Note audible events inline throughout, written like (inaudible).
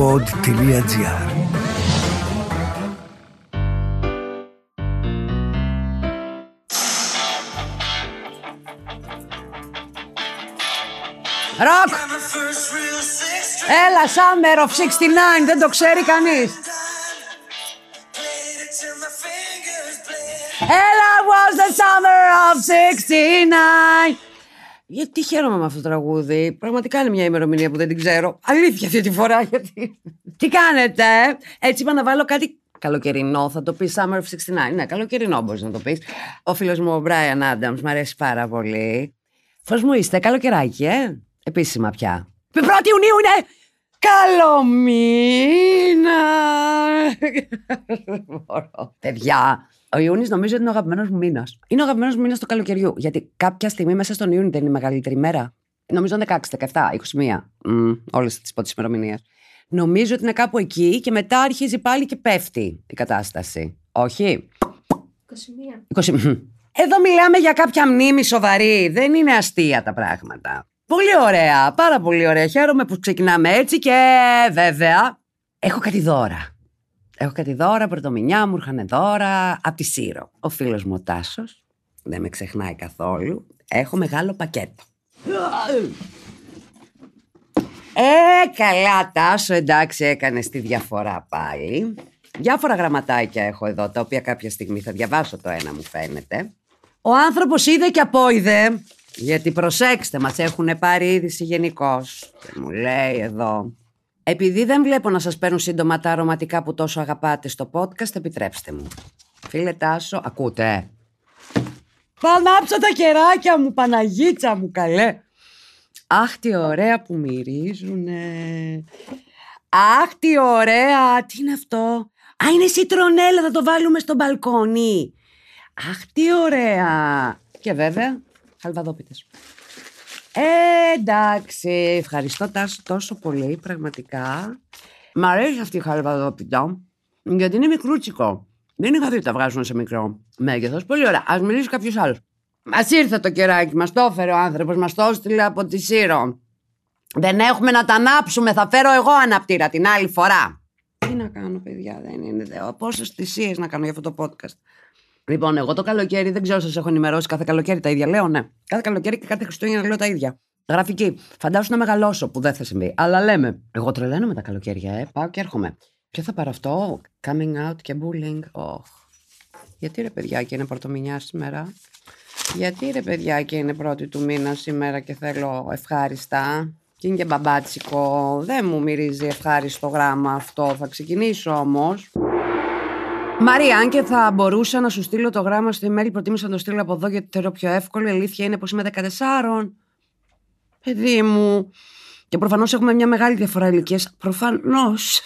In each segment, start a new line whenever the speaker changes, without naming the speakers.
pod.gr
Ροκ! Έλα, Summer of 69, δεν το ξέρει κανείς. Έλα, was the summer of 69. Γιατί χαίρομαι με αυτό το τραγούδι. Πραγματικά είναι μια ημερομηνία που δεν την ξέρω. Αλήθεια αυτή τη φορά. Γιατί. Τι κάνετε, Έτσι είπα να βάλω κάτι καλοκαιρινό. Θα το πει Summer of 69. Ναι, καλοκαιρινό μπορείς να το πεις. Ο φίλος μου ο Brian Adams μου αρέσει πάρα πολύ. Πώ μου είστε, καλοκαιράκι, ε; Επίσημα πια. 1η Ιουνίου είναι καλομήνα. (laughs) Παιδιά, ο Ιούνι νομίζω ότι είναι ο αγαπημένος μου μήνας. Είναι ο αγαπημένος μου μήνας του καλοκαιριού. Γιατί κάποια στιγμή μέσα στον Ιούνι δεν είναι η μεγαλύτερη μέρα. Νομίζω 16, 17, 21. Mm, Όλες τις πρώτες ημερομηνίες. Νομίζω ότι είναι κάπου εκεί και μετά αρχίζει πάλι και πέφτει η κατάσταση. Όχι;
21.
20... Εδώ μιλάμε για κάποια μνήμη σοβαρή. Δεν είναι αστεία τα πράγματα. Πολύ ωραία, πάρα πολύ ωραία. Χαίρομαι που ξεκινάμε έτσι και βέβαια έχω κάτι δώρα. Έχω κάτι δώρα, πρωτομηνιά μου ήρχαν δώρα από τη Σύρο. Ο φίλος μου ο Τάσος, δεν με ξεχνάει καθόλου, έχω μεγάλο πακέτο. Ε, καλά Τάσο, εντάξει έκανες τη διαφορά πάλι. Διάφορα γραμματάκια έχω εδώ, τα οποία κάποια στιγμή θα διαβάσω το ένα μου φαίνεται. Ο άνθρωπος είδε και απόειδε, γιατί προσέξτε μας έχουν πάρει είδηση γενικώς. Και μου λέει εδώ, επειδή δεν βλέπω να σας παίρνουν σύντομα τα αρωματικά που τόσο αγαπάτε στο podcast, επιτρέψτε μου. Φίλε Τάσο, ακούτε. ε; Θα ανάψω τα κεράκια μου, Παναγίτσα μου, καλέ. Αχ, τι ωραία που μυρίζουνε. Αχ, τι ωραία. Τι είναι αυτό; Α, είναι σιτρονέλα, θα το βάλουμε στο μπαλκόνι. Αχ, τι ωραία. Και βέβαια, χαλβαδόπιτες. Ε, εντάξει, ευχαριστώ Τάσο τόσο πολύ, πραγματικά. Μ' αρέσει αυτή η χαλβαδόπιτα, γιατί είναι μικρούτσικο. Δεν είχα δει ότι τα βγάζουν σε μικρό μέγεθος. Πολύ ωραία. Α μιλήσει κάποιος άλλος. Μας ήρθε το κεράκι, μας το έφερε ο άνθρωπος, μας το έστειλε από τη Σύρο. Δεν έχουμε να τα ανάψουμε, θα φέρω εγώ αναπτήρα την άλλη φορά. Τι να κάνω, παιδιά, δεν είναι ιδέα. Πόσες θυσίες να κάνω για αυτό το podcast. Λοιπόν, εγώ το καλοκαίρι δεν ξέρω, σας έχω ενημερώσει κάθε καλοκαίρι τα ίδια. Λέω ναι. Κάθε καλοκαίρι και κάθε Χριστούγεννα λέω τα ίδια. Γραφική. Φαντάσου να μεγαλώσω που δεν θα συμβεί. Αλλά λέμε. Εγώ τρελαίνω με τα καλοκαίρια, ε. Πάω και έρχομαι. Ποιο θα πάρω αυτό, coming out και bullying. Oh. Γιατί ρε παιδιά και είναι πρωτομηνιά σήμερα; Γιατί ρε παιδιά και είναι πρώτη του μήνα σήμερα και θέλω ευχάριστα; Και είναι και μπαμπάτσικο. Δεν μου μυρίζει ευχάριστο γράμμα αυτό. Θα ξεκινήσω όμως. Μαρία, αν και θα μπορούσα να σου στείλω το γράμμα στο email, προτίμησα να το στείλω από εδώ γιατί το θεωρώ πιο εύκολο. Η αλήθεια είναι πως είμαι 14. Παιδί μου. Και προφανώς έχουμε μια μεγάλη διαφορά ηλικίας. Προφανώς.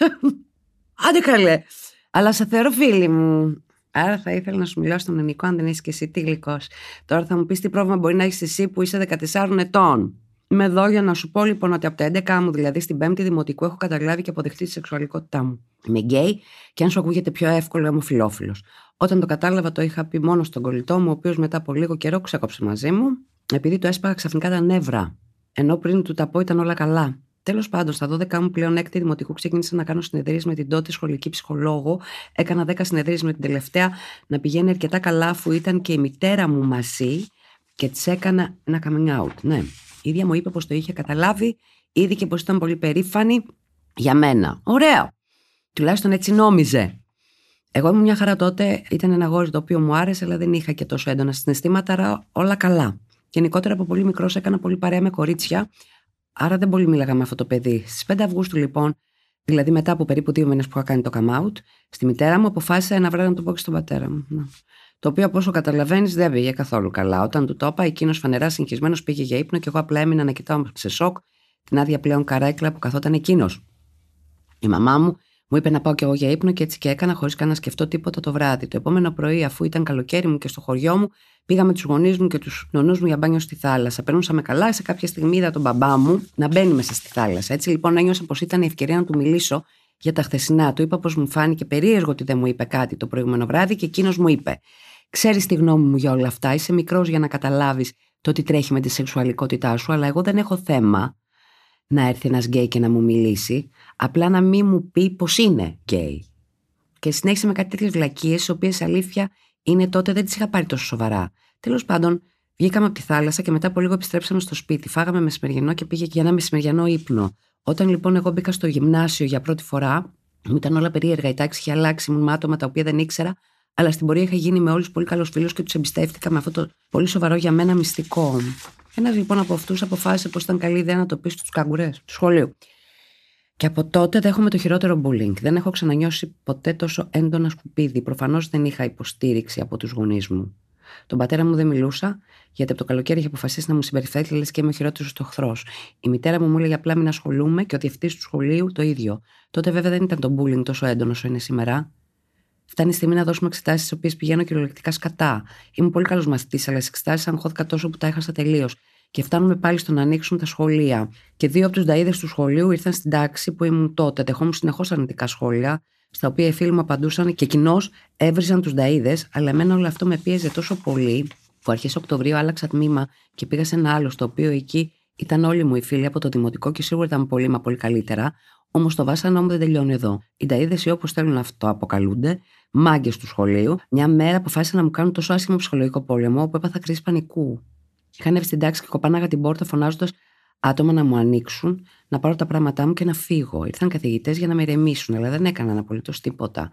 (laughs) Άντε καλέ. Αλλά σε θεωρώ φίλη μου. Άρα θα ήθελα να σου μιλάω στον ελληνικό, αν δεν είσαι και εσύ τίλικο. Τώρα θα μου πεις τι πρόβλημα μπορεί να έχεις εσύ που είσαι 14 ετών. Είμαι εδώ για να σου πω λοιπόν ότι από τα 11 μου, δηλαδή στην 5η Δημοτικού, έχω καταλάβει και αποδεχτεί τη σεξουαλικότητά μου. Είμαι γκέι και αν σου ακούγεται πιο εύκολο, είμαι φιλόφιλος. Όταν το κατάλαβα, το είχα πει μόνο στον κολλητό μου, ο οποίος μετά από λίγο καιρό ξέκοψε μαζί μου, επειδή το έσπαγα ξαφνικά τα νεύρα. Ενώ πριν του τα πω ήταν όλα καλά. Τέλος πάντων, στα 12 μου πλέον έκτη δημοτικού ξεκίνησα να κάνω συνεδρίες με την τότε σχολική ψυχολόγο. Έκανα 10 συνεδρίες με την τελευταία να πηγαίνει αρκετά καλά, αφού ήταν και η μητέρα μου μαζί και της έκανα ένα coming out. Ναι. Η ίδια μου είπε πως το είχε καταλάβει, ήδη και πως ήταν πολύ περήφανη για μένα. Ωραίο. Τουλάχιστον έτσι νόμιζε. Εγώ ήμουν μια χαρά τότε, ήταν ένα γόρι το οποίο μου άρεσε, αλλά δεν είχα και τόσο έντονα συναισθήματα, άρα όλα καλά. Γενικότερα από πολύ μικρός έκανα πολύ παρέα με κορίτσια, άρα δεν πολύ μίλαγα με αυτό το παιδί. Στις 5 Αυγούστου λοιπόν, δηλαδή μετά από περίπου δύο μήνες που είχα κάνει το come out, στη μητέρα μου αποφάσισα ένα βράδυ να το πω και στον πατέρα μου. Να. Το οποίο, όπω καταλαβαίνεις, δεν πήγε καθόλου καλά. Όταν του το είπα, εκείνος φανερά συγχυσμένος πήγε για ύπνο και εγώ απλά έμεινα να κοιτάω σε σοκ την άδεια πλέον καρέκλα που καθόταν εκείνος. Η μαμά μου μου είπε να πάω κι εγώ για ύπνο και έτσι και έκανα χωρίς καν να σκεφτώ τίποτα το βράδυ. Το επόμενο πρωί, αφού ήταν καλοκαίρι μου και στο χωριό μου, πήγα με τους γονείς μου και τους νονούς μου για μπάνιο στη θάλασσα. Περνούσαμε καλά, σε κάποια στιγμή είδα τον μπαμπά μου να μπαίνει μέσα στη θάλασσα. Έτσι λοιπόν ένιωσα πως ήταν η ευκαιρία να του μιλήσω για τα χθεσινά. Του είπα πως μου φάνηκε περίεργο ότι δεν μου είπε κάτι το προηγούμενο βράδυ και εκείνος μου είπε: Ξέρεις τη γνώμη μου για όλα αυτά, είσαι μικρός για να καταλάβεις το τι τρέχει με τη σεξουαλικότητά σου, αλλά εγώ δεν έχω θέμα να έρθει ένας γκέι και να μου μιλήσει, απλά να μην μου πει πως είναι γκέι. Και συνέχισε με κάτι τέτοιες βλακίες, τι οποίες αλήθεια είναι τότε δεν τις είχα πάρει τόσο σοβαρά. Τέλος πάντων, βγήκαμε από τη θάλασσα και μετά από λίγο επιστρέψαμε στο σπίτι. Φάγαμε μεσημεριανό και πήγε για ένα μεσημεριανό ύπνο. Όταν λοιπόν εγώ μπήκα στο γυμνάσιο για πρώτη φορά, μου ήταν όλα περίεργα. Η τάξη είχε αλλάξει, ήμουν με άτομα τα οποία δεν ήξερα, αλλά στην πορεία είχα γίνει με όλους πολύ καλός φίλος και τους εμπιστεύτηκα με αυτό το πολύ σοβαρό για μένα μυστικό. Ένας λοιπόν από αυτούς αποφάσισε πως ήταν καλή ιδέα να το πει στους καγκουρές του σχολείου. Και από τότε δέχομαι το χειρότερο bullying. Δεν έχω ξανανιώσει ποτέ τόσο έντονα σκουπίδι. Προφανώς δεν είχα υποστήριξη από τους γονείς μου. Τον πατέρα μου δεν μιλούσα, γιατί από το καλοκαίρι είχε αποφασίσει να μου συμπεριφέρει λες και είμαι ο χειρότερος του εχθρός. Η μητέρα μου μου έλεγε απλά μην ασχολούμαι και ο διευθυντή του σχολείου το ίδιο. Τότε βέβαια δεν ήταν το bullying τόσο έντονο όσο είναι σήμερα. Φτάνει η στιγμή να δώσουμε εξετάσεις, τι οποίες πηγαίνω κυριολεκτικά σκατά. Ήμουν πολύ καλός μαθητής, αλλά στι εξετάσεις αγχώθηκα τόσο που τα έχασα τελείως. Και φτάνουμε πάλι στο να ανοίξουν τα σχολεία. Και δύο από τους νταίδε του σχολείου ήρθαν στην τάξη που ήμουν τότε. Δεχόμουν συνεχώς αρνητικά σχόλια, στα οποία οι φίλοι μου απαντούσαν και κοινώς έβριζαν τους νταίδε, αλλά εμένα όλο αυτό με πίεζε τόσο πολύ, που αρχές Οκτωβρίου άλλαξα τμήμα και πήγα σε ένα άλλο, στο οποίο εκεί ήταν όλοι μου οι φίλοι από το δημοτικό και σίγουρα ήταν πολύ μα πολύ καλύτερα. Όμως το βάσανό μου δεν τελειώνει εδώ. Οι νταίδε ή όπως θέλουν αυτό αποκαλούνται, μάγκες του σχολείου, μια μέρα αποφάσισαν να μου κάνουν τόσο άσχημο ψυχολογικό πόλεμο που έπαθα κρίση πανικού. Είχαν έρθει στην τάξη και κοπάναγα την πόρτα φωνάζοντας άτομα να μου ανοίξουν, να πάρω τα πράγματά μου και να φύγω. Ήρθαν καθηγητές για να με ηρεμήσουν, αλλά δεν έκαναν απολύτως τίποτα.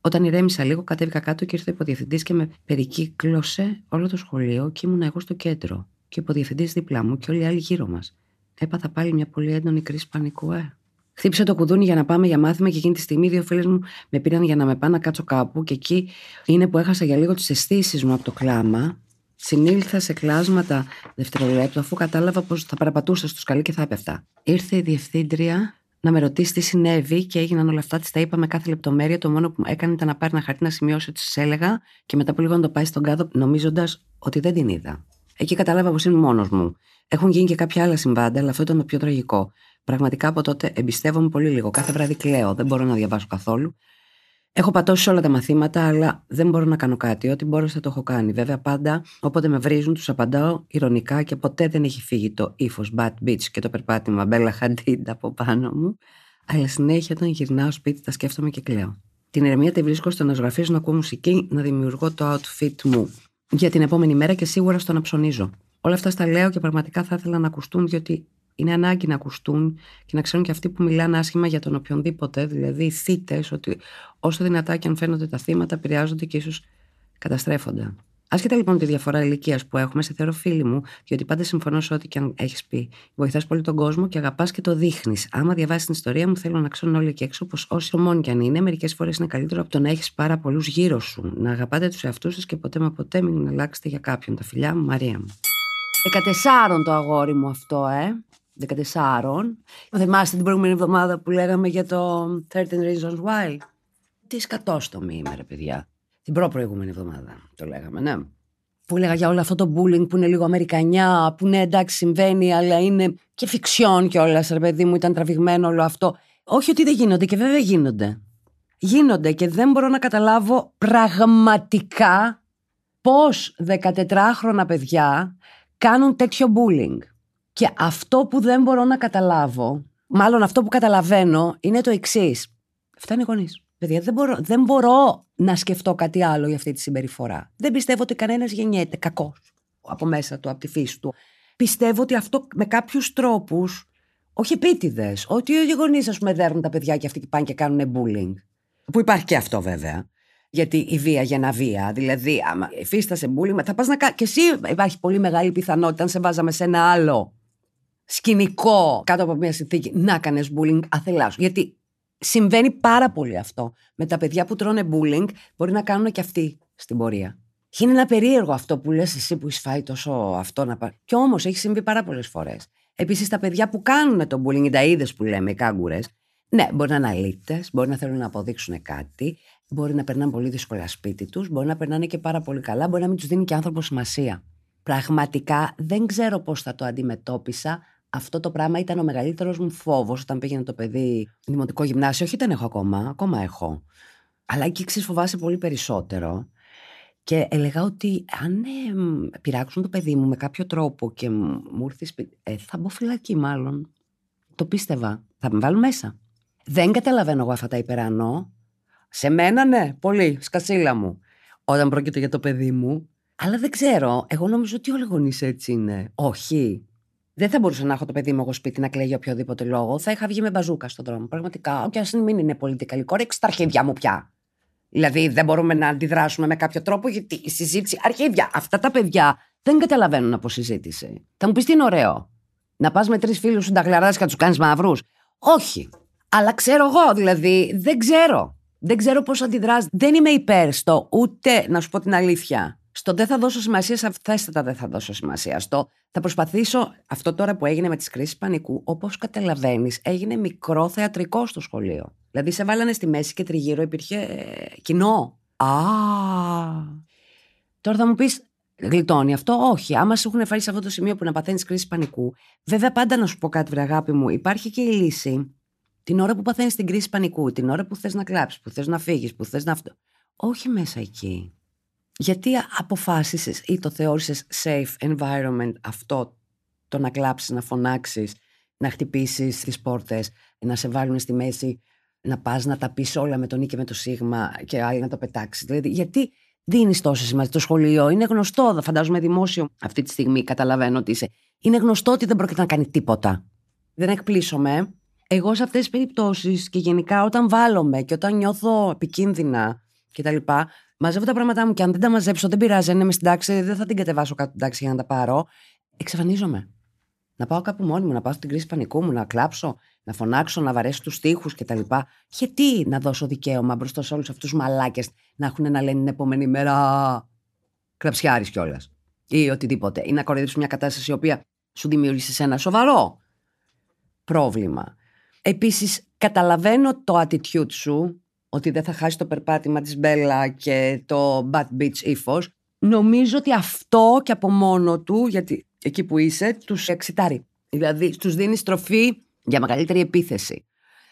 Όταν ηρέμησα λίγο, κατέβηκα κάτω και ήρθε ο υποδιευθυντής και με περικύκλωσε όλο το σχολείο και ήμουν εγώ στο κέντρο. Και ο υποδιευθυντής δίπλα μου και όλοι οι άλλοι γύρω μας. Έπαθα πάλι μια πολύ έντονη κρίση πανικού, ε. Χτύπησε το κουδούνι για να πάμε για μάθημα και εκείνη τη στιγμή δύο φίλες μου με πήραν για να με πάνε να κάτσω κάπου και εκεί είναι που έχασα για λίγο τις αισθήσεις μου από το κλάμα. Συνήλθα σε κλάσματα δευτερολέπτου αφού κατάλαβα πως θα παραπατούσα στο σκαλί και θα έπεφτα. Ήρθε η διευθύντρια να με ρωτήσει τι συνέβη και έγιναν όλα αυτά. Της τα είπα με κάθε λεπτομέρεια. Το μόνο που έκανε ήταν να πάρει ένα χαρτί να σημειώσει ότι τη έλεγα και μετά από λίγο να το πάει στον κάδο νομίζοντας ότι δεν την είδα. Εκεί κατάλαβα πως είναι μόνος μου. Έχουν γίνει και κάποια άλλα συμβάντα, αλλά αυτό ήταν το πιο τραγικό. Πραγματικά από τότε εμπιστεύομαι πολύ λίγο. Κάθε βράδυ κλαίω, δεν μπορώ να διαβάσω καθόλου. Έχω πατώσει όλα τα μαθήματα, αλλά δεν μπορώ να κάνω κάτι. Ό,τι μπορώ θα το έχω κάνει. Βέβαια, πάντα όποτε με βρίζουν, τους απαντάω ηρωνικά και ποτέ δεν έχει φύγει το ύφος Bad Beach και το περπάτημα Bella Hadid από πάνω μου. Αλλά συνέχεια όταν γυρνάω σπίτι, τα σκέφτομαι και κλαίω. Την ηρεμία τη βρίσκω στο να ζωγραφίζω, να ακούω μουσική, να δημιουργώ το outfit μου για την επόμενη μέρα και σίγουρα στο να ψωνίζω. Όλα αυτά στα λέω και πραγματικά θα ήθελα να ακουστούν, διότι είναι ανάγκη να ακουστούν και να ξέρουν και αυτοί που μιλάνε άσχημα για τον οποιονδήποτε, δηλαδή οι θύτες, ότι όσο δυνατά και αν φαίνονται τα θύματα, επηρεάζονται και ίσως καταστρέφονται. Άσχετα λοιπόν τη διαφορά ηλικίας που έχουμε, σε θεωρώ φίλη μου, διότι πάντα συμφωνώ σε ό,τι και αν έχεις πει. Βοηθάς πολύ τον κόσμο και αγαπάς και το δείχνεις. Άμα διαβάσεις την ιστορία μου, θέλω να ξέρουν όλοι εκεί έξω πως όσοι ομόνοι κι αν είναι, μερικές φορές είναι καλύτερο από το να έχεις πάρα πολλούς γύρω σου. Να αγαπάτε τους εαυτούς σας και ποτέ μα ποτέ μην αλλάξετε για κάποιον. Τα φιλιά μου, Μαρία μου. 14 το αγόρι μου αυτό, ε. 14. Θυμάστε την προηγούμενη εβδομάδα που λέγαμε για το 13 Reasons Why; Τι σκατόστομη είμαι, ρε παιδιά. Την προ-προηγούμενη εβδομάδα το λέγαμε, ναι. Που έλεγα για όλο αυτό το bullying που είναι λίγο Αμερικανιά, που ναι, εντάξει, συμβαίνει, αλλά είναι και φιξιόν κιόλας, ρε παιδί μου, ήταν τραβηγμένο όλο αυτό. Όχι ότι δεν γίνονται, και βέβαια γίνονται. Γίνονται και δεν μπορώ να καταλάβω πραγματικά πώς 14χρονα παιδιά κάνουν τέτοιο bullying. Και αυτό που δεν μπορώ να καταλάβω, μάλλον αυτό που καταλαβαίνω, είναι το εξής. Φτάνει οι γονείς. Παιδιά, δεν μπορώ, δεν μπορώ να σκεφτώ κάτι άλλο για αυτή τη συμπεριφορά. Δεν πιστεύω ότι κανένας γεννιέται κακός από μέσα του, από τη φύση του. Πιστεύω ότι αυτό με κάποιους τρόπους, όχι επίτηδες, ότι οι γονείς, ας πούμε, δέρνουν τα παιδιά και αυτοί και πάνε και κάνουν bullying. Που υπάρχει και αυτό βέβαια. Γιατί η βία για να βία. Δηλαδή, άμα υφίστασε bullying, θα πας να κάνει. Και εσύ υπάρχει πολύ μεγάλη πιθανότητα, αν σε βάζαμε σε ένα άλλο σκηνικό κάτω από μια συνθήκη να κάνεις bullying αθελάς σου. Γιατί συμβαίνει πάρα πολύ αυτό. Με τα παιδιά που τρώνε bullying μπορεί να κάνουν και αυτοί στην πορεία. Και είναι ένα περίεργο αυτό που λες εσύ που εισφάει τόσο αυτό να πάρει. Και όμως έχει συμβεί πάρα πολλές φορές. Επίσης, τα παιδιά που κάνουν το bullying, τα είδες που λέμε, οι κάγκουρες, ναι, μπορεί να είναι αλήτες, μπορεί να θέλουν να αποδείξουν κάτι, μπορεί να περνάνε πολύ δύσκολα σπίτι τους, μπορεί να περνάνε και πάρα πολύ καλά, μπορεί να μην τους δίνει και άνθρωπος σημασία. Πραγματικά δεν ξέρω πώς θα το αντιμετώπισα αυτό το πράγμα ήταν ο μεγαλύτερος μου φόβος όταν πήγαινε το παιδί δημοτικό γυμνάσιο. Όχι, δεν έχω ακόμα, ακόμα έχω. Αλλά εκεί ξέρεις, φοβάσαι πολύ περισσότερο. Και έλεγα ότι αν ε, πειράξουν το παιδί μου με κάποιο τρόπο και μου έρθει σπίτι, ε, θα μπω φυλακή μάλλον. Το πίστευα. Θα με βάλουν μέσα. Δεν καταλαβαίνω εγώ αυτά τα υπερανό. Σε μένα, ναι, πολύ. Σκασίλα μου. Όταν πρόκειται για το παιδί μου. Αλλά δεν ξέρω. Εγώ νομίζω ότι όλοι οι γονείς έτσι είναι. Όχι. Δεν θα μπορούσα να έχω το παιδί μου εγώ σπίτι να κλαίει για οποιοδήποτε λόγο. Θα είχα βγει με μπαζούκα στον δρόμο. Πραγματικά. Και ας μην είναι πολιτικά ρίξει τα αρχίδια μου πια. Δηλαδή δεν μπορούμε να αντιδράσουμε με κάποιο τρόπο γιατί η συζήτηση. Αρχίδια. Αυτά τα παιδιά δεν καταλαβαίνουν από συζήτηση. Θα μου πεις τι είναι ωραίο. Να πας με τρεις φίλους σου τα και να τους κάνεις μαύρους. Όχι. Αλλά ξέρω εγώ, δηλαδή δεν ξέρω. Δεν ξέρω πώς αντιδράσει. Δεν είμαι υπέρ στο ούτε να σου πω την αλήθεια. Στο δεν θα δώσω σημασία, σαφέστατα δεν θα δώσω σημασία. Στο θα προσπαθήσω. Αυτό τώρα που έγινε με τις κρίσεις πανικού, όπως καταλαβαίνεις, έγινε μικρό θεατρικό στο σχολείο. Δηλαδή σε βάλανε στη μέση και τριγύρω υπήρχε ε, κοινό. Α. Τώρα θα μου πεις, γλιτώνει αυτό; Όχι. Άμα σου έχουν φάει σε αυτό το σημείο που να παθαίνεις κρίση πανικού, βέβαια πάντα να σου πω κάτι, βρε αγάπη μου, υπάρχει και η λύση την ώρα που παθαίνεις την κρίση πανικού, την ώρα που θες να κλάψεις, που θες να φύγεις, που θες να αυτό. Όχι μέσα εκεί. Γιατί αποφάσισες ή το θεώρησες safe environment αυτό το να κλάψεις, να φωνάξεις, να χτυπήσεις τις πόρτες, να σε βάλουν στη μέση, να πας να τα πεις όλα με τον ή και με το σίγμα και άλλοι να το πετάξεις. Δηλαδή, γιατί δίνεις τόσο σημασία. Το σχολείο; Είναι γνωστό, φαντάζομαι δημόσιο αυτή τη στιγμή, καταλαβαίνω ότι είσαι. Είναι γνωστό ότι δεν πρόκειται να κάνει τίποτα. Δεν εκπλήσωμαι. Εγώ σε αυτές τις περιπτώσεις και γενικά όταν βάλλομαι και όταν νιώθω επικίνδυνα κτλ. Μαζεύω τα πράγματά μου και αν δεν τα μαζέψω, δεν πειράζει. Αν είμαι στην τάξη, δεν θα την κατεβάσω κάτω την τάξη για να τα πάρω. Εξαφανίζομαι. Να πάω κάπου μόνη μου, να πάω στην κρίση πανικού μου, να κλάψω, να φωνάξω, να βαρέσω τους τοίχου κτλ. Γιατί να δώσω δικαίωμα μπροστά σε όλους αυτούς τους μαλάκες να έχουν να λένε την επόμενη μέρα κλαψιάρης κιόλας. Ή οτιδήποτε. Ή να κοροϊδέψουν μια κατάσταση η οποία σου δημιούργησε ένα σοβαρό πρόβλημα. Επίσης, καταλαβαίνω το attitude σου ότι δεν θα χάσει το περπάτημα της Μπέλα και το bad beach ύφος. Νομίζω ότι αυτό και από μόνο του, γιατί εκεί που είσαι, τους εξητάρει. Δηλαδή, τους δίνεις στροφή για μεγαλύτερη επίθεση.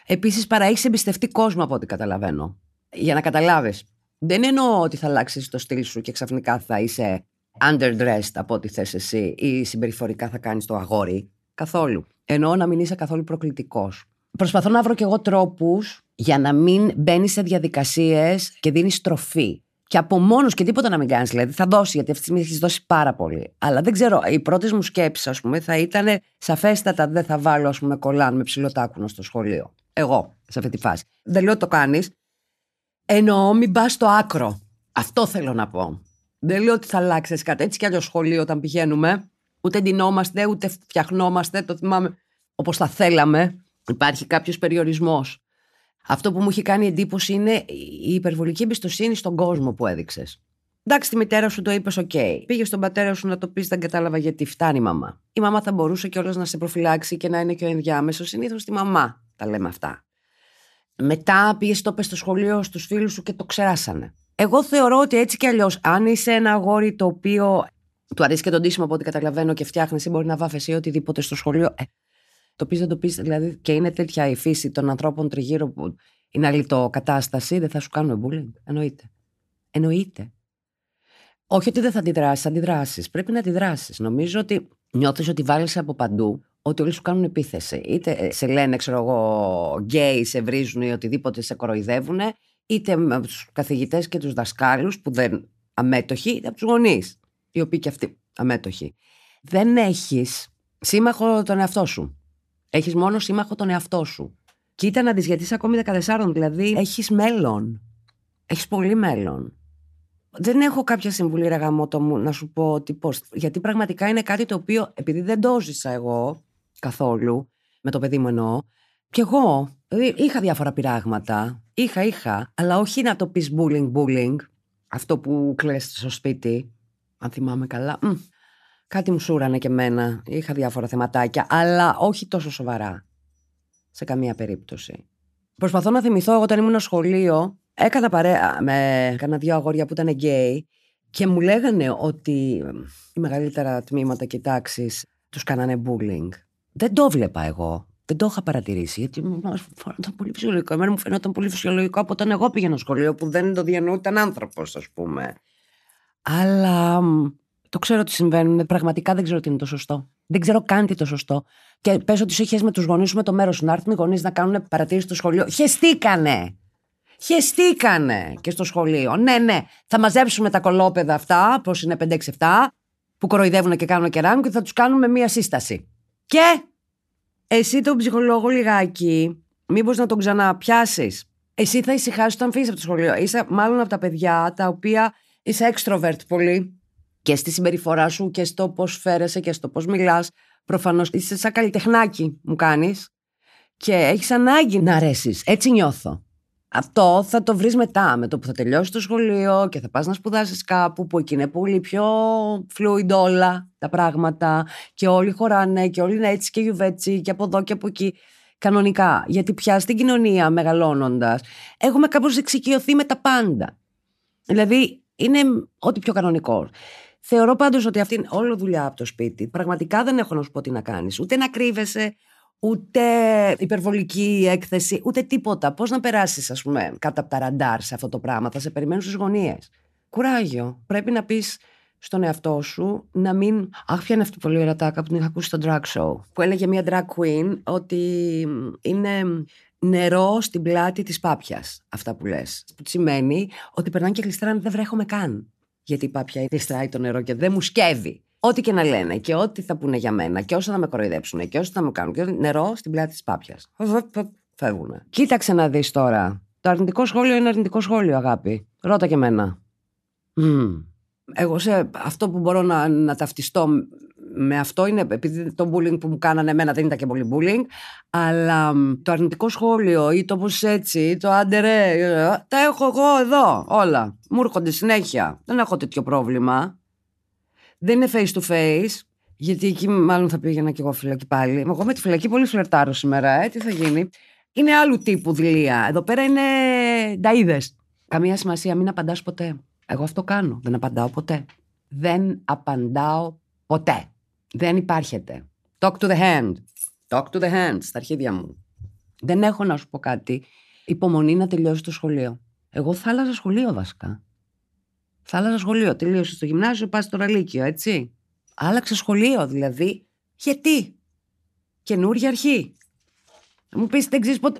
Επίσης, παρά έχεις εμπιστευτεί κόσμο από ό,τι καταλαβαίνω. Για να καταλάβεις. Δεν εννοώ ότι θα αλλάξεις το στυλ σου και ξαφνικά θα είσαι underdressed από ό,τι θες εσύ ή συμπεριφορικά θα κάνεις το αγόρι. Καθόλου. Εννοώ να μην είσαι καθόλου προκλητικός. Προσπαθώ να βρω κι εγώ τρόπους για να μην μπαίνεις σε διαδικασίες και δίνεις τροφή. Και από μόνος και τίποτα να μην κάνεις. Δηλαδή θα δώσει, γιατί αυτή τη στιγμή έχεις δώσει πάρα πολύ. Αλλά δεν ξέρω, οι πρώτε μου σκέψει, ας πούμε, θα ήταν σαφέστατα δεν θα βάλω, ας πούμε, κολλάν με ψηλοτάκουνο στο σχολείο. Εγώ, σε αυτή τη φάση. Δεν λέω το κάνεις. Εννοώ μην πας στο άκρο. Αυτό θέλω να πω. Δεν λέω ότι θα αλλάξεις κάτι. Έτσι κι αλλιώς σχολείο όταν πηγαίνουμε, ούτε ντυνόμαστε, ούτε φτιαχνόμαστε. Το θυμάμαι όπως θα θέλαμε. Υπάρχει κάποιος περιορισμός. Αυτό που μου έχει κάνει εντύπωση είναι η υπερβολική εμπιστοσύνη στον κόσμο που έδειξες. Εντάξει, τη μητέρα σου το είπες, OK. Okay. Πήγες στον πατέρα σου να το πεις, δεν κατάλαβα γιατί φτάνει η μαμά. Η μαμά θα μπορούσε κιόλας να σε προφυλάξει και να είναι και ο ενδιάμεσος. Συνήθως τη μαμά τα λέμε αυτά. Μετά πήγες το στο σχολείο στους φίλους σου και το ξεράσανε. Εγώ θεωρώ ότι έτσι κι αλλιώς, αν είσαι ένα αγόρι το οποίο του αρέσει και τον τίσιμο από ό,τι καταλαβαίνω και φτιάχνεις ή μπορεί να βάφεσαι ή οτιδήποτε στο σχολείο, ε, το πεις, δεν το πεις, δηλαδή και είναι τέτοια η φύση των ανθρώπων τριγύρω που είναι αλήτω κατάσταση, δεν θα σου κάνουν bullying. Εννοείται. Εννοείται. Όχι ότι δεν θα αντιδράσεις, αντιδράσεις. Πρέπει να αντιδράσεις. Νομίζω ότι νιώθεις ότι βάλεις από παντού ότι όλοι σου κάνουν επίθεση. Είτε σε λένε, ξέρω εγώ, γκέι, σε βρίζουν ή οτιδήποτε σε κοροϊδεύουν, είτε με τους καθηγητές και τους δασκάλους που δεν αμέτωχοι, είτε από τους γονείς, οι οποίοι και αυτοί αμέτωχοι. Δεν έχεις σύμμαχο τον εαυτό σου. Έχεις μόνο σύμμαχο τον εαυτό σου. Κοίτα να δεις γιατί είσαι ακόμη 14, δηλαδή έχεις μέλλον. Έχεις πολύ μέλλον. Δεν έχω κάποια συμβουλή ρε μου να σου πω ότι πώς. Γιατί πραγματικά είναι κάτι το οποίο επειδή δεν το ζήσα εγώ καθόλου, με το παιδί μου εννοώ, κι εγώ δηλαδή, είχα διάφορα πειράγματα. Είχα, είχα, αλλά όχι να το πεις bullying, bullying. Αυτό που κλαις στο σπίτι, αν θυμάμαι καλά. Κάτι μου σούρανε και εμένα. Είχα διάφορα θεματάκια, αλλά όχι τόσο σοβαρά. Σε καμία περίπτωση. Προσπαθώ να θυμηθώ, εγώ όταν ήμουν στο σχολείο, έκανα παρέα με κάνα δύο αγόρια που ήταν γκέι και μου λέγανε ότι οι μεγαλύτερα τμήματα και τάξεις τους κάνανε bullying. Δεν το βλέπα εγώ. Δεν το είχα παρατηρήσει, γιατί μου φαίνονταν πολύ φυσιολογικό. Εμένα μου φαίνονταν πολύ φυσιολογικό από όταν εγώ πήγαινα στο σχολείο που δεν το διανοούταν άνθρωπος, ας πούμε. Αλλά Το ξέρω ότι συμβαίνουν. Πραγματικά δεν ξέρω τι είναι το σωστό. Δεν ξέρω καν τι το σωστό. Και πες ότι σου έχει με τους γονείς σου με το μέρος σου. Να έρθουν οι γονείς να κάνουν παρατήρηση στο σχολείο. Χεστήκανε! Χεστήκανε και στο σχολείο. Ναι, ναι. Θα μαζέψουμε τα κολόπεδα αυτά, πώς είναι 5-6-7, που κοροϊδεύουν και κάνουν κεράμου και θα τους κάνουμε μία σύσταση. Και εσύ τον ψυχολόγο λιγάκι, μήπως να τον ξαναπιάσεις. Εσύ θα ησυχάσεις όταν φύγεις από το σχολείο. Είσαι μάλλον από τα παιδιά τα οποία είσαι extrovert πολύ και στη συμπεριφορά σου και στο πώς φέρεσαι και στο πώς μιλάς. Προφανώς είσαι σαν καλλιτεχνάκι, μου κάνεις. Και έχεις ανάγκη να αρέσεις. Έτσι νιώθω. Αυτό θα το βρεις μετά, με το που θα τελειώσεις το σχολείο και θα πας να σπουδάσεις κάπου που εκεί είναι πολύ πιο fluid όλα τα πράγματα και όλοι χωράνε και όλοι είναι έτσι και γιουβέτσι και από εδώ και από εκεί. Κανονικά. Γιατί πια στην κοινωνία μεγαλώνοντας, έχουμε κάπως εξοικειωθεί με τα πάντα. Δηλαδή, είναι ό,τι πιο κανονικό. Θεωρώ πάντως ότι αυτή είναι όλη δουλειά από το σπίτι. Πραγματικά δεν έχω να σου πω τι να κάνεις. Ούτε να κρύβεσαι, ούτε υπερβολική έκθεση, ούτε τίποτα. Πώς να περάσεις, ας πούμε, κάτω από τα ραντάρ σε αυτό το πράγμα; Θα σε περιμένουν στις γωνίες. Κουράγιο. Πρέπει να πεις στον εαυτό σου να μην. Αχ, ποια είναι αυτή πολύ ωραία τάκα που την είχα ακούσει στο drag show. Που έλεγε μια drag queen ότι είναι νερό στην πλάτη της πάπιας. Αυτά που λες. Που σημαίνει ότι περνάνε και γλιστράνε, δεν βρέχομαι καν. Γιατί η πάπια γλιστράει το νερό και δεν μου σκεύει. Ό,τι και να λένε και ό,τι θα πούνε για μένα και όσο θα με κοροϊδέψουν και όσο θα μου κάνουν. Και νερό στην πλάτη της πάπιας. Φεύγουν. Κοίταξε να δεις τώρα. Το αρνητικό σχόλιο είναι αρνητικό σχόλιο, αγάπη. Ρώτα και εμένα. Mm. Εγώ σε αυτό που μπορώ να, να ταυτιστώ με αυτό είναι επειδή το bullying που μου κάνανε εμένα δεν ήταν και πολύ bullying, αλλά το αρνητικό σχόλιο ή το πώς έτσι, ή το άντε ρε, τα έχω εγώ εδώ όλα. Μου έρχονται συνέχεια. Δεν έχω τέτοιο πρόβλημα. Δεν είναι face to face, γιατί εκεί μάλλον θα πήγαινα και εγώ φυλακή πάλι. Εγώ με τη φυλακή πολύ φλερτάρω σήμερα, ε, τι θα γίνει. Είναι άλλου τύπου δηλία. Εδώ πέρα είναι νταίδε. Καμία σημασία, μην απαντάς ποτέ. Εγώ αυτό κάνω. Δεν απαντάω ποτέ. Δεν απαντάω ποτέ. Δεν υπάρχεται. Talk to the hand. Talk to the hand στα αρχίδια μου. Δεν έχω να σου πω κάτι. Υπομονή να τελειώσει το σχολείο. Εγώ θα άλλαζα σχολείο βασικά. Θα άλλαζα σχολείο. Τελείωσε το γυμνάσιο, πας στο ραλίκιο, έτσι. Άλλαξε σχολείο, δηλαδή. Γιατί; Καινούργια αρχή. Θα μου πεις δεν ξέρεις ποτέ.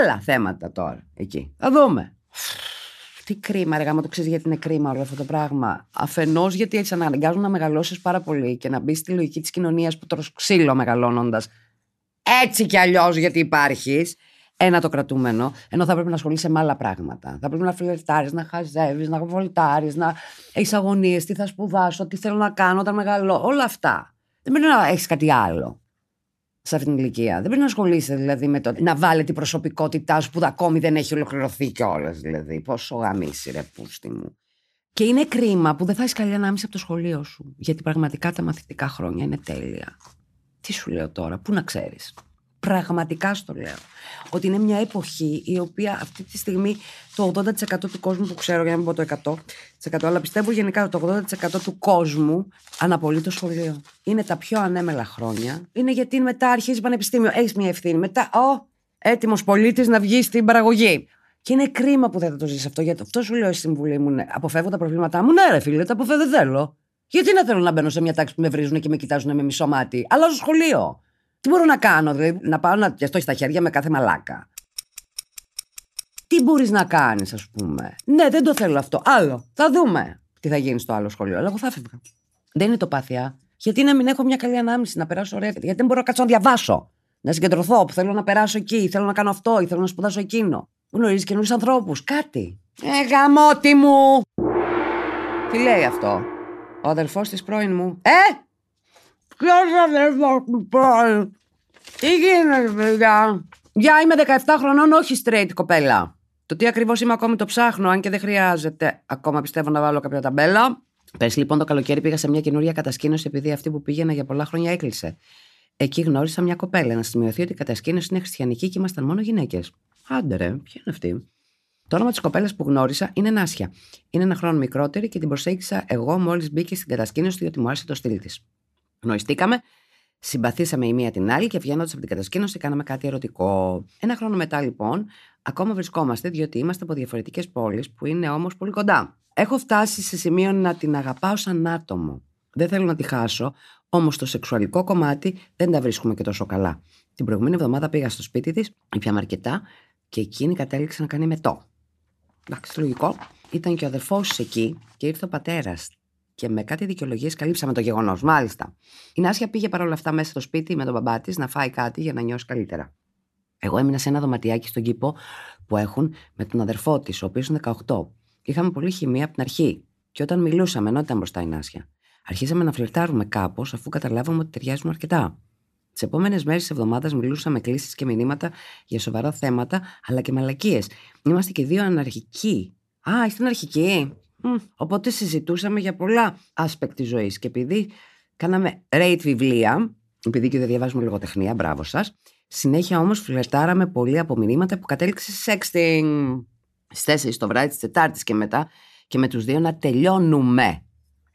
Άλλα θέματα τώρα εκεί. Θα δούμε. Τι κρίμα, ρε το ξέρεις γιατί είναι κρίμα όλο αυτό το πράγμα. Αφενός γιατί έτσι αναγκάζουν να μεγαλώσεις πάρα πολύ και να μπεις στη λογική της κοινωνίας που τρως ξύλο μεγαλώνοντας. Έτσι κι αλλιώς γιατί υπάρχεις. Ένα το κρατούμενο, ενώ θα πρέπει να ασχολείσαι με άλλα πράγματα. Θα πρέπει να φιλερτάρεις, να χαζεύεις, να βολτάρεις, να έχεις αγωνίες, τι θα σπουδάσω, τι θέλω να κάνω όταν μεγαλώ. Όλα αυτά. Δεν πρέπει να έχεις κάτι άλλο σε αυτήν την ηλικία. Δεν πρέπει να ασχολείσαι δηλαδή με το να βάλει την προσωπικότητά σου που ακόμη δεν έχει ολοκληρωθεί κιόλας. Δηλαδή, πόσο γαμίσει ρε πούστη μου. Και είναι κρίμα που δεν θα έχεις καλή ανάμιση από το σχολείο σου. Γιατί πραγματικά τα μαθητικά χρόνια είναι τέλεια. Τι σου λέω τώρα, πού να ξέρεις. Πραγματικά στο λέω. Ότι είναι μια εποχή η οποία αυτή τη στιγμή το 80% του κόσμου που ξέρω, για να μην πω το 100%, αλλά πιστεύω γενικά το 80% του κόσμου αναπολύει το σχολείο. Είναι τα πιο ανέμελα χρόνια. Είναι γιατί μετά αρχίζει πανεπιστήμιο. Έχεις μια ευθύνη. Μετά, ο έτοιμος πολίτης να βγει στην παραγωγή. Και είναι κρίμα που δεν θα το ζήσει αυτό. Γιατί αυτό σου λέω η συμβουλή μου. Ναι, αποφεύγω τα προβλήματά μου. Ναι, ρε φίλε, τα αποφεύγω, δεν θέλω. Γιατί να θέλω να μπαίνω σε μια τάξη που με βρίζουν και με κοιτάζουν με μισό μάτι. Αλλάζω σχολείο. Τι μπορώ να κάνω, δηλαδή, να πάω να πιαστώ στα χέρια με κάθε μαλάκα; Τι μπορείς να κάνεις, ας πούμε; Ναι, δεν το θέλω αυτό. Άλλο. Θα δούμε τι θα γίνει στο άλλο σχολείο. Αλλά εγώ θα φεύγα. Δεν είναι το πάθια. Γιατί να μην έχω μια καλή ανάμνηση, να περάσω ωραία. Γιατί δεν μπορώ να κάτσω να διαβάσω. Να συγκεντρωθώ, που θέλω να περάσω εκεί, θέλω να κάνω αυτό, ή θέλω να σπουδάσω εκείνο. Γνωρίζεις καινούριους ανθρώπους. Κάτι. Ε, γαμώτη μου! Τι λέει αυτό; Ο αδελφός της πρώην μου. Ε! Ποιος αδερφό του πρώην. Τι γίνεται, παιδιά; Για είμαι 17 χρονών, όχι straight κοπέλα. Το τι ακριβώς είμαι ακόμη το ψάχνω, αν και δεν χρειάζεται ακόμα πιστεύω να βάλω κάποια ταμπέλα. Πε λοιπόν το καλοκαίρι πήγα σε μια καινούρια κατασκήνωση επειδή αυτή που πήγαινα για πολλά χρόνια έκλεισε. Εκεί γνώρισα μια κοπέλα. Να σημειωθεί ότι η κατασκήνωση είναι χριστιανική και ήμασταν μόνο γυναίκες. Άντε ρε, ποια είναι αυτή. Το όνομα της κοπέλας που γνώρισα είναι Νάσια. Είναι ένα χρόνο μικρότερη και την προσέγγισα εγώ μόλις μπήκε στην κατασκήνωση διότι μου άρεσε το στυλ της. Γνωριστήκαμε, συμπαθήσαμε η μία την άλλη και βγαίνοντας από την κατασκήνωση κάναμε κάτι ερωτικό. Ένα χρόνο μετά λοιπόν, ακόμα βρισκόμαστε διότι είμαστε από διαφορετικές πόλεις που είναι όμως πολύ κοντά. Έχω φτάσει σε σημείο να την αγαπάω σαν άτομο. Δεν θέλω να τη χάσω, όμως το σεξουαλικό κομμάτι δεν τα βρίσκουμε και τόσο καλά. Την προηγούμενη εβδομάδα πήγα στο σπίτι της, ήπιαμε αρκετά και εκείνη κατέληξε να κάνει μετό. Εντάξει, λογικό. Ήταν και ο αδερφός εκεί και ήρθε ο πατέρας. Και με κάτι δικαιολογίες καλύψαμε το γεγονός. Μάλιστα. Η Νάσια πήγε παρόλα αυτά μέσα στο σπίτι με τον μπαμπά της να φάει κάτι για να νιώσει καλύτερα. Εγώ έμεινα σε ένα δωματιάκι στον κήπο που έχουν με τον αδερφό της, ο οποίος είναι 18. Είχαμε πολύ χημία από την αρχή. Και όταν μιλούσαμε, ενώ ήταν μπροστά η Νάσια, αρχίσαμε να φλερτάρουμε κάπως αφού καταλάβαμε ότι ταιριάζουν αρκετά. Τις επόμενες μέρες της εβδομάδας μιλούσαμε κλήσεις και μηνύματα για σοβαρά θέματα, αλλά και μαλακίες. Είμαστε και δύο αναρχικοί. Α, είστε αναρχικοί. Οπότε συζητούσαμε για πολλά άσπεκ τη ζωής. Και επειδή κάναμε rate βιβλία, επειδή και δεν διαβάζουμε λογοτεχνία, μπράβο σας. Συνέχεια όμως φλερτάραμε πολύ από μηνύματα που κατέληξε σε sexting. Στις 4 το βράδυ τη Τετάρτης και μετά και με τους δύο να τελειώνουμε.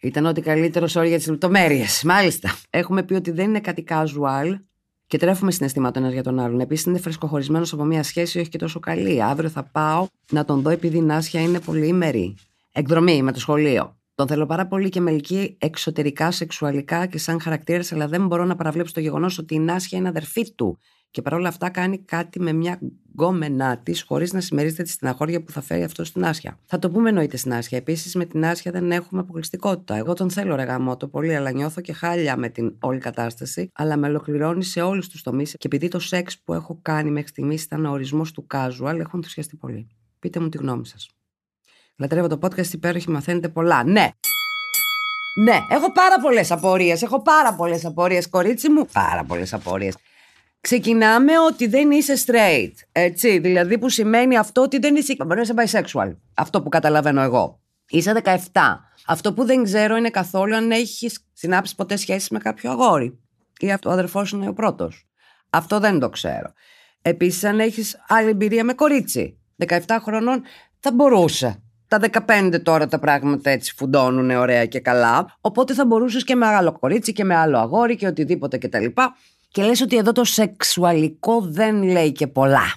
Ήταν ό,τι καλύτερος όριο για τι λεπτομέρειε. Μάλιστα. Έχουμε πει ότι δεν είναι κάτι casual και τρέφουμε συναισθήματα ένας για τον άλλον. Επίσης, είναι φρεσκοχωρισμένος από μια σχέση, όχι και τόσο καλή. Αύριο θα πάω να τον δω επειδή η Νάσια είναι πολύ ημερή. Εκδρομή με το σχολείο. Τον θέλω πάρα πολύ και με ελκύει εξωτερικά, σεξουαλικά και σαν χαρακτήρα, αλλά δεν μπορώ να παραβλέψω το γεγονός ότι η Νάσια είναι αδερφή του και παρόλα αυτά κάνει κάτι με μια γκόμενά της, χωρίς να συμμερίζεται τη στεναχώρια που θα φέρει αυτό στην Άσια. Θα το πούμε εννοείται στην Άσια. Επίσης, με την Άσια δεν έχουμε αποκλειστικότητα. Εγώ τον θέλω ρε το πολύ, αλλά νιώθω και χάλια με την όλη κατάσταση. Αλλά με ολοκληρώνει σε όλους τους τομείς. Και επειδή το σεξ που έχω κάνει μέχρι στιγμής ήταν ο ορισμός του casual, έχω ενθουσιαστεί πολύ. Πείτε μου τη γνώμη σας. Λατρεύω το podcast, υπέροχη, μαθαίνετε πολλά. Ναι! Ναι, έχω πάρα πολλές απορίες. Έχω πάρα πολλές απορίες, κορίτσι μου. Πάρα πολλές απορίες. Ξεκινάμε ότι δεν είσαι straight. Έτσι. Δηλαδή που σημαίνει αυτό ότι δεν είσαι. Μπορεί να είσαι bisexual. Αυτό που καταλαβαίνω εγώ. Είσαι 17. Αυτό που δεν ξέρω είναι καθόλου αν έχεις συνάψει ποτέ σχέσεις με κάποιο αγόρι. Ή αυτό ο αδερφός είναι ο πρώτος. Αυτό δεν το ξέρω. Επίσης, αν έχεις άλλη εμπειρία με κορίτσι. 17 χρονών θα μπορούσε. Τα 15 τώρα τα πράγματα έτσι φουντώνουν ωραία και καλά. Οπότε θα μπορούσες και με άλλο κορίτσι και με άλλο αγόρι και οτιδήποτε κτλ. Και λες ότι εδώ το σεξουαλικό δεν λέει και πολλά.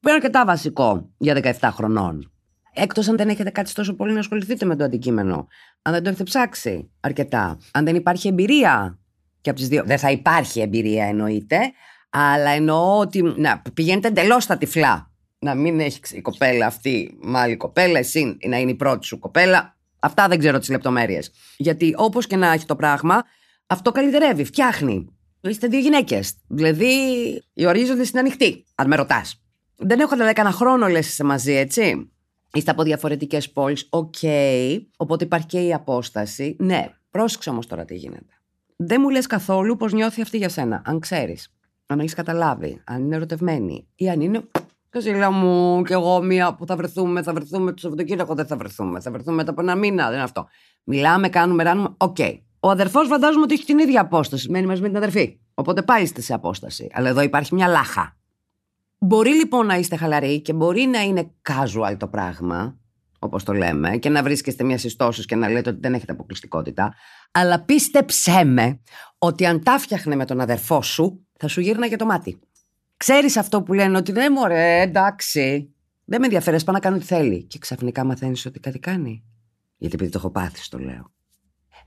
Που είναι αρκετά βασικό για 17 χρονών. Έκτος αν δεν έχετε κάτι τόσο πολύ να ασχοληθείτε με το αντικείμενο. Αν δεν το έχετε ψάξει αρκετά. Αν δεν υπάρχει εμπειρία και από τις δύο. Δεν θα υπάρχει εμπειρία εννοείται. Αλλά εννοώ ότι να, πηγαίνετε εντελώς στα τυφλά. Να μην έχει η κοπέλα αυτή, μ' άλλη κοπέλα, εσύ να είναι η πρώτη σου κοπέλα. Αυτά δεν ξέρω τις λεπτομέρειες. Γιατί όπως και να έχει το πράγμα, αυτό καλυτερεύει, φτιάχνει. Είστε δύο γυναίκες. Δηλαδή, οι ορίζοντες είναι ανοιχτοί, αν με ρωτάς. Δεν έχω δηλαδή κανένα χρόνο, λες είσαι μαζί, έτσι. Είστε από διαφορετικές πόλεις. OK. Okay. Οπότε υπάρχει και η απόσταση. Ναι, πρόσεξε όμως τώρα τι γίνεται. Δεν μου λες καθόλου πώς νιώθει αυτή για σένα. Αν ξέρεις, αν έχεις καταλάβει, αν είναι ερωτευμένη ή αν είναι. casual μου, κι εγώ μία που θα βρεθούμε, θα βρεθούμε το Σαββατοκύριακο, δεν θα βρεθούμε. Θα βρεθούμε μετά από ένα μήνα, δεν είναι αυτό. Μιλάμε, κάνουμε, ράνουμε. OK. Okay. Ο αδερφός φαντάζομαι ότι έχει την ίδια απόσταση. Μένει μαζί με την αδερφή. Οπότε πάει σε απόσταση. Αλλά εδώ υπάρχει μια λάχα. Μπορεί λοιπόν να είστε χαλαροί και μπορεί να είναι casual το πράγμα, όπως το λέμε, και να βρίσκεστε μια στις τόσες και να λέτε ότι δεν έχετε αποκλειστικότητα. Αλλά πίστεψέ με ότι αν τα φτιάχνε με τον αδερφό σου, θα σου γύρναγε το μάτι. Ξέρεις αυτό που λένε ότι δεν μωρέ, εντάξει. Δεν με ενδιαφέρει, πάω να κάνω τι θέλει. Και ξαφνικά μαθαίνεις ότι κάτι κάνει. Γιατί επειδή το έχω πάθει, το λέω.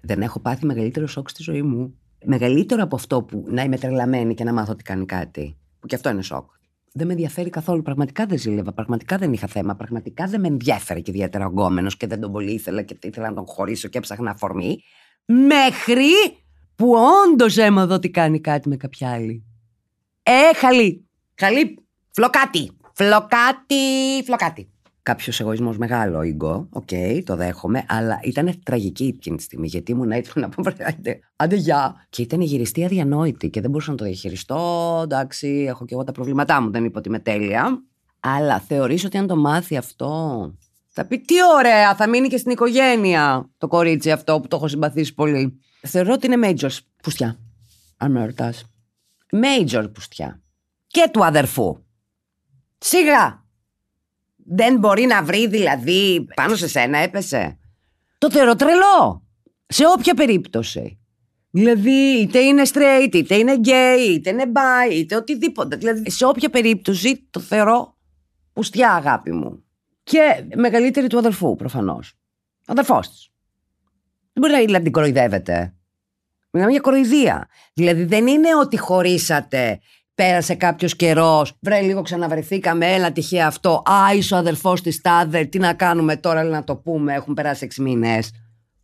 Δεν έχω πάθει μεγαλύτερο σοκ στη ζωή μου. Μεγαλύτερο από αυτό που να είμαι τρελαμένη και να μάθω ότι κάνει κάτι. Που και αυτό είναι σοκ. Δεν με ενδιαφέρει καθόλου. Πραγματικά δεν ζήλευα. Πραγματικά δεν είχα θέμα. Πραγματικά δεν με ενδιαφέρει και ιδιαίτερα ο γκόμενος και δεν τον πολύ ήθελα και ήθελα να τον χωρίσω και έψαχνα αφορμή. Μέχρι που όντως έμαθα ότι κάνει κάτι με κάποια άλλη. Ε, χαλί. Χαλί. Φλοκάτι. Φλοκάτι. Φλοκάτι κάποιος εγωισμός μεγάλο, ego. OK, okay, το δέχομαι, αλλά ήταν τραγική εκείνη τη στιγμή. Γιατί ήμουν έτοιμο να πω, άντε, άντε γεια. Και ήταν γυριστή αδιανόητη και δεν μπορούσα να το διαχειριστώ. Εντάξει, έχω και εγώ τα προβλήματά μου, δεν είπα ότι είμαι τέλεια. Αλλά θεωρείς ότι αν το μάθει αυτό. Θα πει τι ωραία, θα μείνει και στην οικογένεια το κορίτσι αυτό που το έχω συμπαθήσει πολύ. Θεωρώ ότι είναι major πουστιά. Αν με ρωτάς. Major πουστιά. Και του αδερφού. Σιγά, δεν μπορεί να βρει δηλαδή πάνω σε σένα έπεσε. Το θεωρώ τρελό. Σε όποια περίπτωση. Δηλαδή, είτε είναι straight, είτε είναι gay, είτε είναι bi, είτε οτιδήποτε. Δηλαδή, σε όποια περίπτωση το θεωρώ πουστιά αγάπη μου. Και μεγαλύτερη του αδελφού, προφανώς. Ο αδελφό της. Δεν μπορεί να δηλαδή, την κοροϊδεύεται. Μιλάμε για κοροϊδία. Δηλαδή δεν είναι ότι χωρίσατε, πέρασε κάποιος καιρός, βρε λίγο ξαναβρεθήκαμε, έλα τυχαία αυτό. Α, είσαι ο αδερφός της Τάδε, τι να κάνουμε τώρα, να το πούμε, έχουν περάσει έξι μήνες.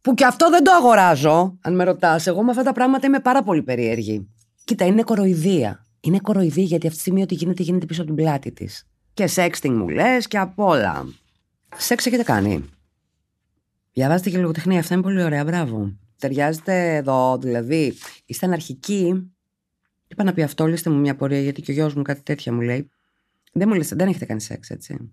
Που και αυτό δεν το αγοράζω, αν με ρωτάς. Εγώ με αυτά τα πράγματα είμαι πάρα πολύ περίεργη. Κοίτα, είναι κοροϊδία. Είναι κοροϊδία γιατί αυτή τη στιγμή ό,τι γίνεται γίνεται πίσω από την πλάτη της. Και σεξτινγκ μου λες και απ' όλα. Σεξ έχετε κάνει. Διαβάζετε και λογοτεχνία, αυτά είναι πολύ ωραία, μπράβο. Ταιριάζετε εδώ, δηλαδή, είστε αναρχικοί. Είπα να πει αυτό, λύστε μου μια πορεία, γιατί και ο γιος μου κάτι τέτοια μου λέει. Δεν μου λες, δεν έχετε κάνει σεξ, έτσι.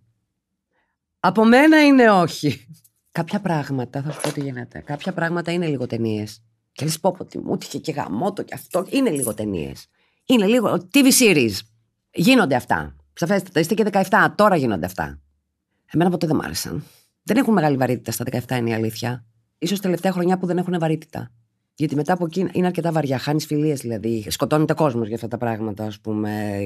Από μένα είναι όχι. Κάποια πράγματα, θα σου πω τι γίνεται. Κάποια πράγματα είναι λίγο ταινίες. Και λες, πω, πω, τι μου είχε και γαμότο και αυτό. Είναι λίγο ταινίες. Είναι λίγο. TV series. Γίνονται αυτά. Σαφέστατα, είστε και 17, τώρα γίνονται αυτά. Εμένα ποτέ δεν μ' άρεσαν. Δεν έχουν μεγάλη βαρύτητα στα 17, είναι η αλήθεια. σω τελευταία χρονιά που δεν έχουν βαρύτητα. Γιατί μετά από εκεί είναι αρκετά βαριά. Χάνεις φιλίες δηλαδή. Σκοτώνεται κόσμος για αυτά τα πράγματα, ας πούμε.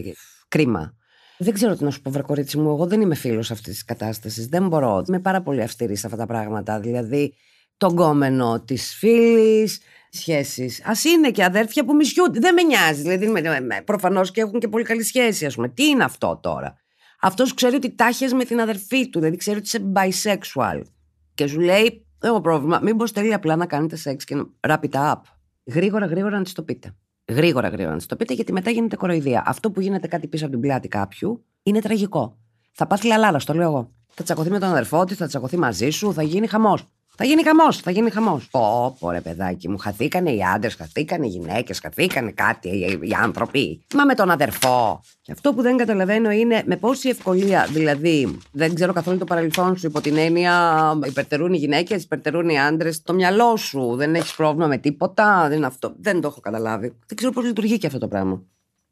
Κρίμα. Δεν ξέρω τι να σου πω, βρε κορίτσι μου. Εγώ δεν είμαι φίλος αυτής της κατάστασης. Δεν μπορώ. Είμαι πάρα πολύ αυστηρή σε αυτά τα πράγματα. Δηλαδή, τον κόμενο της φίλης, σχέσεις. Α είναι και αδέρφια που μισιούνται. Δεν με νοιάζει. Δηλαδή, προφανώς και έχουν και πολύ καλή σχέση, ας πούμε. Τι είναι αυτό τώρα; Αυτός ξέρει ότι τάχε με την αδερφή του, δηλαδή ξέρει ότι είσαι bisexual. Και σου λέει, έχω πρόβλημα. Μήπως θέλει απλά να κάνετε σεξ και να wrap it up. Γρήγορα, γρήγορα να της το πείτε. Γρήγορα, γρήγορα να της το πείτε, γιατί μετά γίνεται κοροϊδία. Αυτό που γίνεται κάτι πίσω από την πλάτη κάποιου είναι τραγικό. Θα πας λαλάρα, το λέω εγώ. Θα τσακωθεί με τον αδερφό τη, θα τσακωθεί μαζί σου, θα γίνει χαμός. Θα γίνει χαμός, θα γίνει χαμός. Πω, πω, ρε παιδάκι μου, χαθήκανε οι άντρες, χαθήκανε οι γυναίκες, χαθήκανε κάτι, οι, άνθρωποι. Μα με τον αδερφό. Και αυτό που δεν καταλαβαίνω είναι με πόση ευκολία, δηλαδή, δεν ξέρω καθόλου το παρελθόν σου υπό την έννοια υπερτερούν οι γυναίκες, υπερτερούν οι άντρες. Το μυαλό σου δεν έχεις πρόβλημα με τίποτα, δεν, αυτό, δεν το έχω καταλάβει. Δεν ξέρω πώς λειτουργεί και αυτό το πράγμα.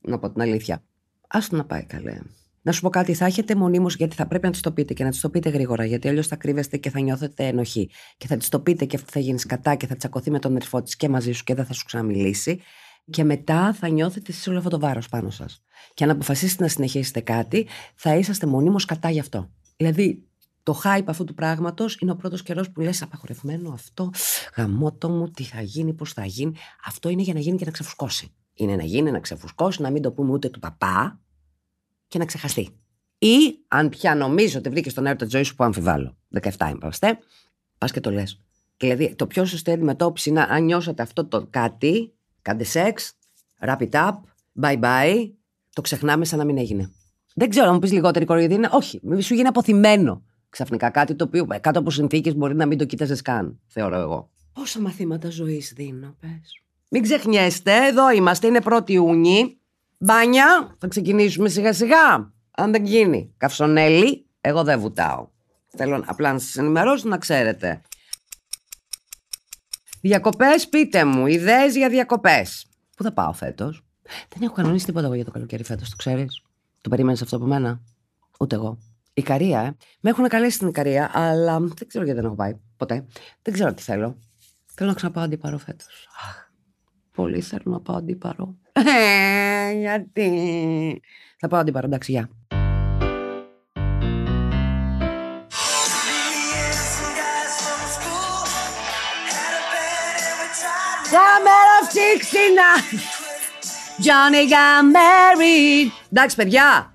Να πω την αλήθεια. Άστο να πάει καλέ. Να σου πω κάτι, θα έχετε μονίμως, γιατί θα πρέπει να τη το πείτε και να τη το πείτε γρήγορα, γιατί αλλιώς θα κρύβεστε και θα νιώθετε ενοχή. Και θα τη το πείτε και αυτή θα γίνεις κατά και θα τσακωθεί με τον ερφό της και μαζί σου και δεν θα σου ξαναμιλήσει. Και μετά θα νιώθετε εσεί όλο αυτό το βάρος πάνω σας. Και αν αποφασίσετε να συνεχίσετε κάτι, θα είσαστε μονίμως κατά γι' αυτό. Δηλαδή, το hype αυτού του πράγματος είναι ο πρώτος καιρός που λες: Απαγορευμένο αυτό, γαμότο μου, τι θα γίνει, πώς θα γίνει. Αυτό είναι για να γίνει και να ξεφουσκώσει. Είναι να γίνει, να ξεφουσκώσει, να μην το πούμε ούτε του παπά, και να ξεχαστεί. Ή αν πια νομίζω ότι βρήκες τον έρωτα της ζωής σου που αμφιβάλλω. 17 είμαστε, πας και το λες. Δηλαδή, το πιο σωστή αντιμετώπιση είναι αν νιώσατε αυτό το κάτι, κάντε σεξ, wrap it up, bye bye, το ξεχνάμε σαν να μην έγινε. Δεν ξέρω αν μου πεις λιγότερη κοροϊδία είναι. Όχι, μη σου γίνει αποθυμένο ξαφνικά κάτι το οποίο κάτω από συνθήκες μπορεί να μην το κοίταζες καν, θεωρώ εγώ. Πόσα μαθήματα ζωής δίνω, πες. Μην ξεχνιέστε, εδώ είμαστε, είναι 1η Ιούνιου. Μπάνια, θα ξεκινήσουμε σιγά σιγά. Αν δεν γίνει καυσονέλη, εγώ δεν βουτάω. Θέλω απλά να σας ενημερώσω να ξέρετε. Διακοπές, πείτε μου, ιδέες για διακοπές. Πού θα πάω φέτος; Δεν έχω κανονίσει τίποτα εγώ για το καλοκαίρι φέτος, το ξέρεις; Το περίμενες αυτό από μένα; Ούτε εγώ. Η Καρία, ε. Με έχουν καλέσει στην Ικαρία, αλλά δεν ξέρω γιατί δεν έχω πάει ποτέ. Δεν ξέρω τι θέλω. Θέλω να ξαναπάω αντίπαρο φέτος. Πολύ θέλω να πάω αντίπαρο. Ε, γιατί; Θα πάω αντίπαρο, εντάξει, γεια. Summer of 69 Johnny got married Εντάξει παιδιά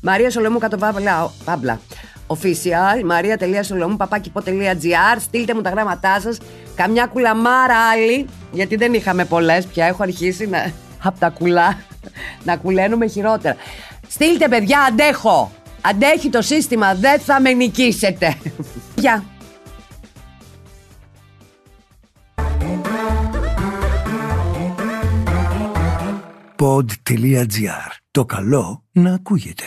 Μαρία Σολομού κάτω παύλα, παύλα. Official, maria.solomou, papakipο.gr Στείλτε μου τα γράμματά σας Καμιά κουλαμάρα άλλη Γιατί δεν είχαμε πολλές πια Έχω αρχίσει να από τα κουλά να κουλαίνουμε χειρότερα. Στείλτε παιδιά, αντέχω. Αντέχει το σύστημα, δεν θα με νικήσετε. Γεια.
Pod.gr. Το καλό να ακούγεται.